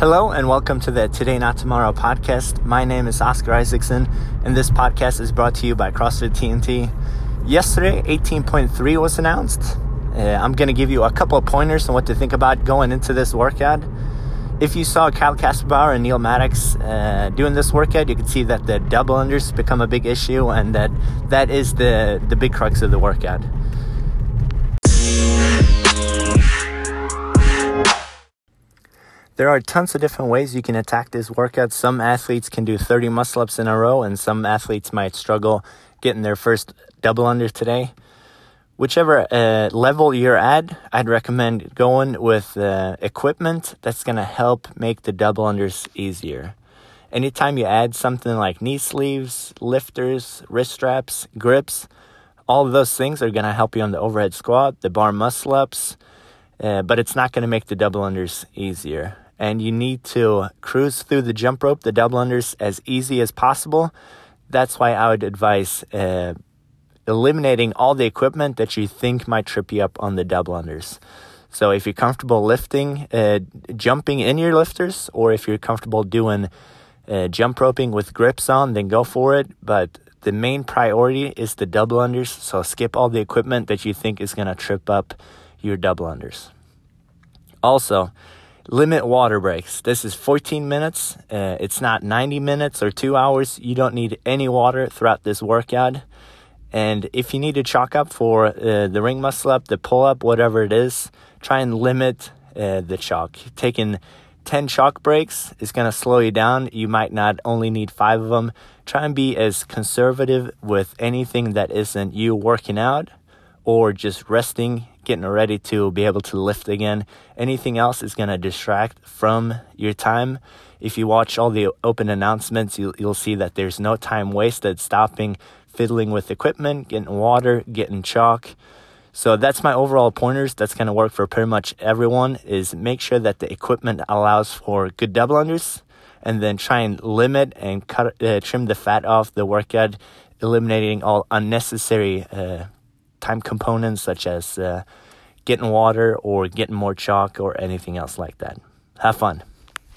Hello and welcome to the Today Not Tomorrow podcast. My name is Oscar Isaacson, and this podcast is brought to you by CrossFit TNT. Yesterday, 18.3 was announced. Uh, I'm going to give you a couple of pointers on what to think about going into this workout. If you saw Kyle Kasperbauer and Neal Maddox uh, doing this workout, you can see that the double unders become a big issue, and that that is the the big crux of the workout. There are tons of different ways you can attack this workout. Some athletes can do 30 muscle ups in a row, and some athletes might struggle getting their first double under today. Whichever uh, level you're at, I'd recommend going with uh, equipment that's going to help make the double unders easier. Anytime you add something like knee sleeves, lifters, wrist straps, grips, all of those things are going to help you on the overhead squat, the bar muscle ups, uh, but it's not going to make the double unders easier and you need to cruise through the jump rope, the double unders, as easy as possible. That's why I would advise uh, eliminating all the equipment that you think might trip you up on the double unders. So if you're comfortable lifting, uh, jumping in your lifters, or if you're comfortable doing uh, jump roping with grips on, then go for it. But the main priority is the double unders. So skip all the equipment that you think is going to trip up your double unders. Also, limit water breaks. This is 14 minutes. Uh, it's not 90 minutes or two hours. You don't need any water throughout this workout. And if you need to chalk up for uh, the ring muscle up, the pull up, whatever it is, try and limit uh, the chalk. Taking 10 chalk breaks is going to slow you down. You might not only need five of them. Try and be as conservative with anything that isn't you working out or just resting, getting ready to be able to lift again. Anything else is going to distract from your time. If you watch all the open announcements, you'll, you'll see that there's no time wasted stopping, fiddling with equipment, getting water, getting chalk. So that's my overall pointers. That's going to work for pretty much everyone is make sure that the equipment allows for good double unders and then try and limit and cut, uh, trim the fat off the workout, eliminating all unnecessary uh, time components such as uh, getting water or getting more chalk or anything else like that. Have fun.